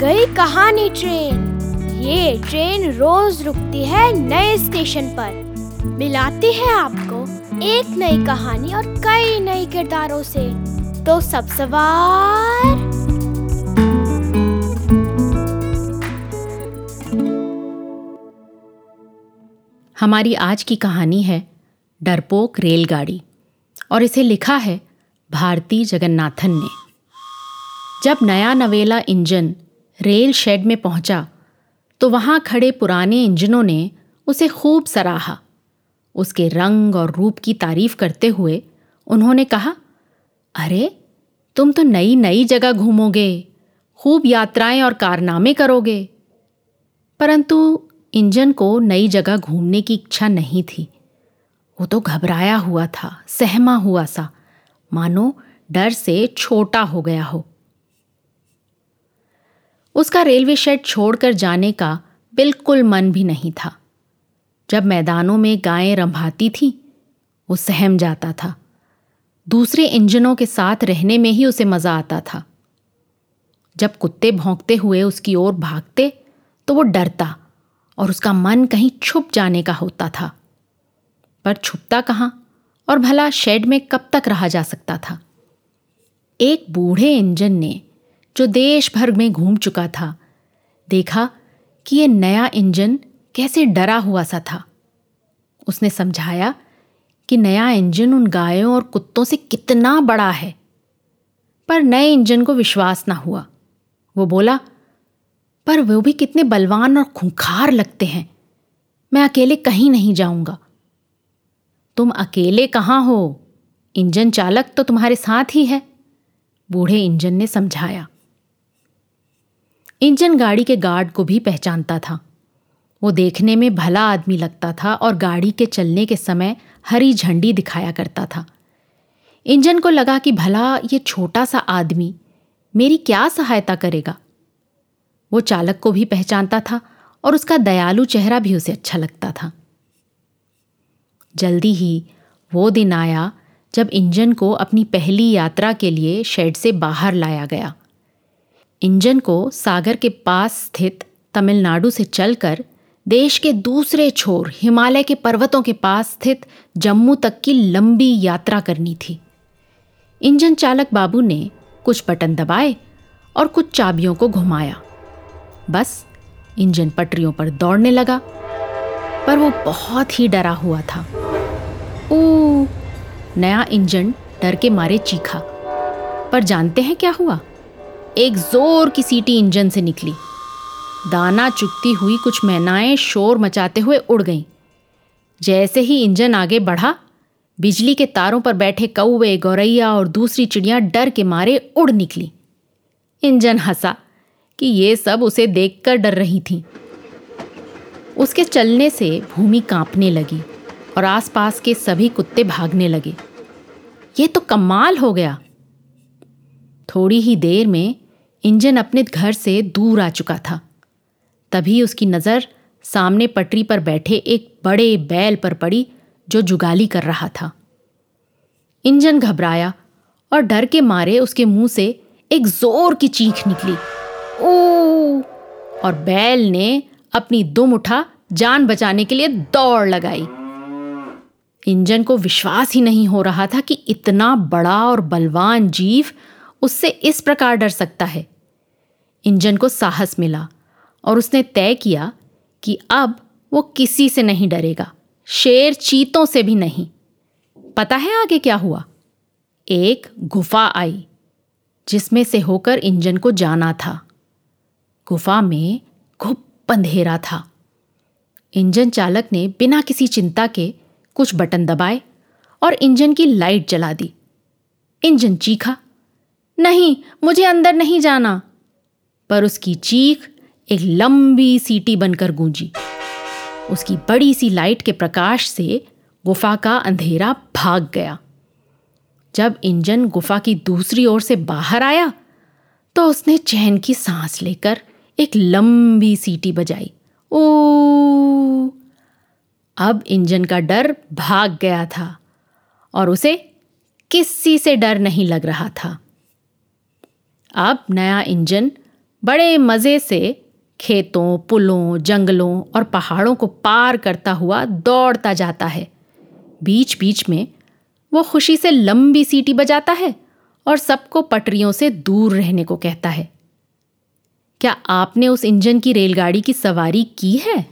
कहानी ट्रेन। ये ट्रेन रोज रुकती है नए स्टेशन पर। मिलाती है आपको एक नई कहानी और कई नए किरदारों से। तो सब सवार। हमारी आज की कहानी है डरपोक रेलगाड़ी और इसे लिखा है भारती जगन्नाथन ने। जब नया नवेला इंजन रेल शेड में पहुँचा तो वहाँ खड़े पुराने इंजनों ने उसे खूब सराहा। उसके रंग और रूप की तारीफ़ करते हुए उन्होंने कहा, अरे, तुम तो नई नई जगह घूमोगे, खूब यात्राएँ और कारनामे करोगे। परंतु इंजन को नई जगह घूमने की इच्छा नहीं थी। वो तो घबराया हुआ था, सहमा हुआ सा। मानो डर से छोटा हो गया हो। उसका रेलवे शेड छोड़कर जाने का बिल्कुल मन भी नहीं था। जब मैदानों में गायें रंभाती थीं, वो सहम जाता था। दूसरे इंजनों के साथ रहने में ही उसे मज़ा आता था। जब कुत्ते भौंकते हुए उसकी ओर भागते तो वो डरता और उसका मन कहीं छुप जाने का होता था। पर छुपता कहाँ और भला शेड में कब तक रहा जा सकता था? एक बूढ़े इंजन ने जो देश भर में घूम चुका था। देखा कि यह नया इंजन कैसे डरा हुआ सा था। उसने समझाया कि नया इंजन उन गायों और कुत्तों से कितना बड़ा है। पर नए इंजन को विश्वास ना हुआ। वो बोला, पर वो भी कितने बलवान और खूंखार लगते हैं। मैं अकेले कहीं नहीं जाऊँगा। तुम अकेले कहाँ हो? इंजन चालक तो तुम्हारे साथ ही है। बूढ़े इंजन ने समझाया। इंजन गाड़ी के गार्ड को भी पहचानता था। वो देखने में भला आदमी लगता था और गाड़ी के चलने के समय हरी झंडी दिखाया करता था। इंजन को लगा कि भला ये छोटा सा आदमी मेरी क्या सहायता करेगा? वो चालक को भी पहचानता था और उसका दयालु चेहरा भी उसे अच्छा लगता था। जल्दी ही वो दिन आया जब इंजन को अपनी पहली यात्रा के लिए शेड से बाहर लाया गया। इंजन को सागर के पास स्थित तमिलनाडु से चलकर देश के दूसरे छोर हिमालय के पर्वतों के पास स्थित जम्मू तक की लंबी यात्रा करनी थी। इंजन चालक बाबू ने कुछ बटन दबाए और कुछ चाबियों को घुमाया। बस इंजन पटरियों पर दौड़ने लगा, पर वो बहुत ही डरा हुआ था। ओ नया इंजन डर के मारे चीखा। पर जानते हैं क्या हुआ? एक ज़ोर की सीटी इंजन से निकली। दाना चुकती हुई कुछ मैनाएँ शोर मचाते हुए उड़ गईं। जैसे ही इंजन आगे बढ़ा, बिजली के तारों पर बैठे कौवे, गौरैया और दूसरी चिड़ियाँ डर के मारे उड़ निकली। इंजन हंसा कि ये सब उसे देखकर डर रही थीं। उसके चलने से भूमि कांपने लगी और आसपास के सभी कुत्ते भागने लगे। ये तो कमाल हो गया। थोड़ी ही देर में इंजन अपने घर से दूर आ चुका था। तभी उसकी नज़र सामने पटरी पर बैठे एक बड़े बैल पर पड़ी, जो जुगाली कर रहा था। इंजन घबराया और डर के मारे उसके मुँह से एक ज़ोर की चीख निकली। ओ और बैल ने अपनी दुम उठा जान बचाने के लिए दौड़ लगाई। इंजन को विश्वास ही नहीं हो रहा था कि इतना बड़ा और बलवान जीव उससे इस प्रकार डर सकता है। इंजन को साहस मिला और उसने तय किया कि अब वो किसी से नहीं डरेगा, शेर चीतों से भी नहीं। पता है आगे क्या हुआ? एक गुफा आई, जिसमें से होकर इंजन को जाना था। गुफा में घुप अंधेरा था। इंजन चालक ने बिना किसी चिंता के कुछ बटन दबाए और इंजन की लाइट जला दी। इंजन चीखा, नहीं, मुझे अंदर नहीं जाना। पर उसकी चीख एक लंबी सीटी बनकर गूंजी। उसकी बड़ी सी लाइट के प्रकाश से गुफा का अंधेरा भाग गया। जब इंजन गुफा की दूसरी ओर से बाहर आया तो उसने चैन की सांस लेकर एक लंबी सीटी बजाई। ओ अब इंजन का डर भाग गया था और उसे किसी से डर नहीं लग रहा था। अब नया इंजन बड़े मज़े से खेतों, पुलों, जंगलों और पहाड़ों को पार करता हुआ दौड़ता जाता है। बीच बीच में वो खुशी से लंबी सीटी बजाता है और सबको पटरियों से दूर रहने को कहता है। क्या आपने उस इंजन की रेलगाड़ी की सवारी की है?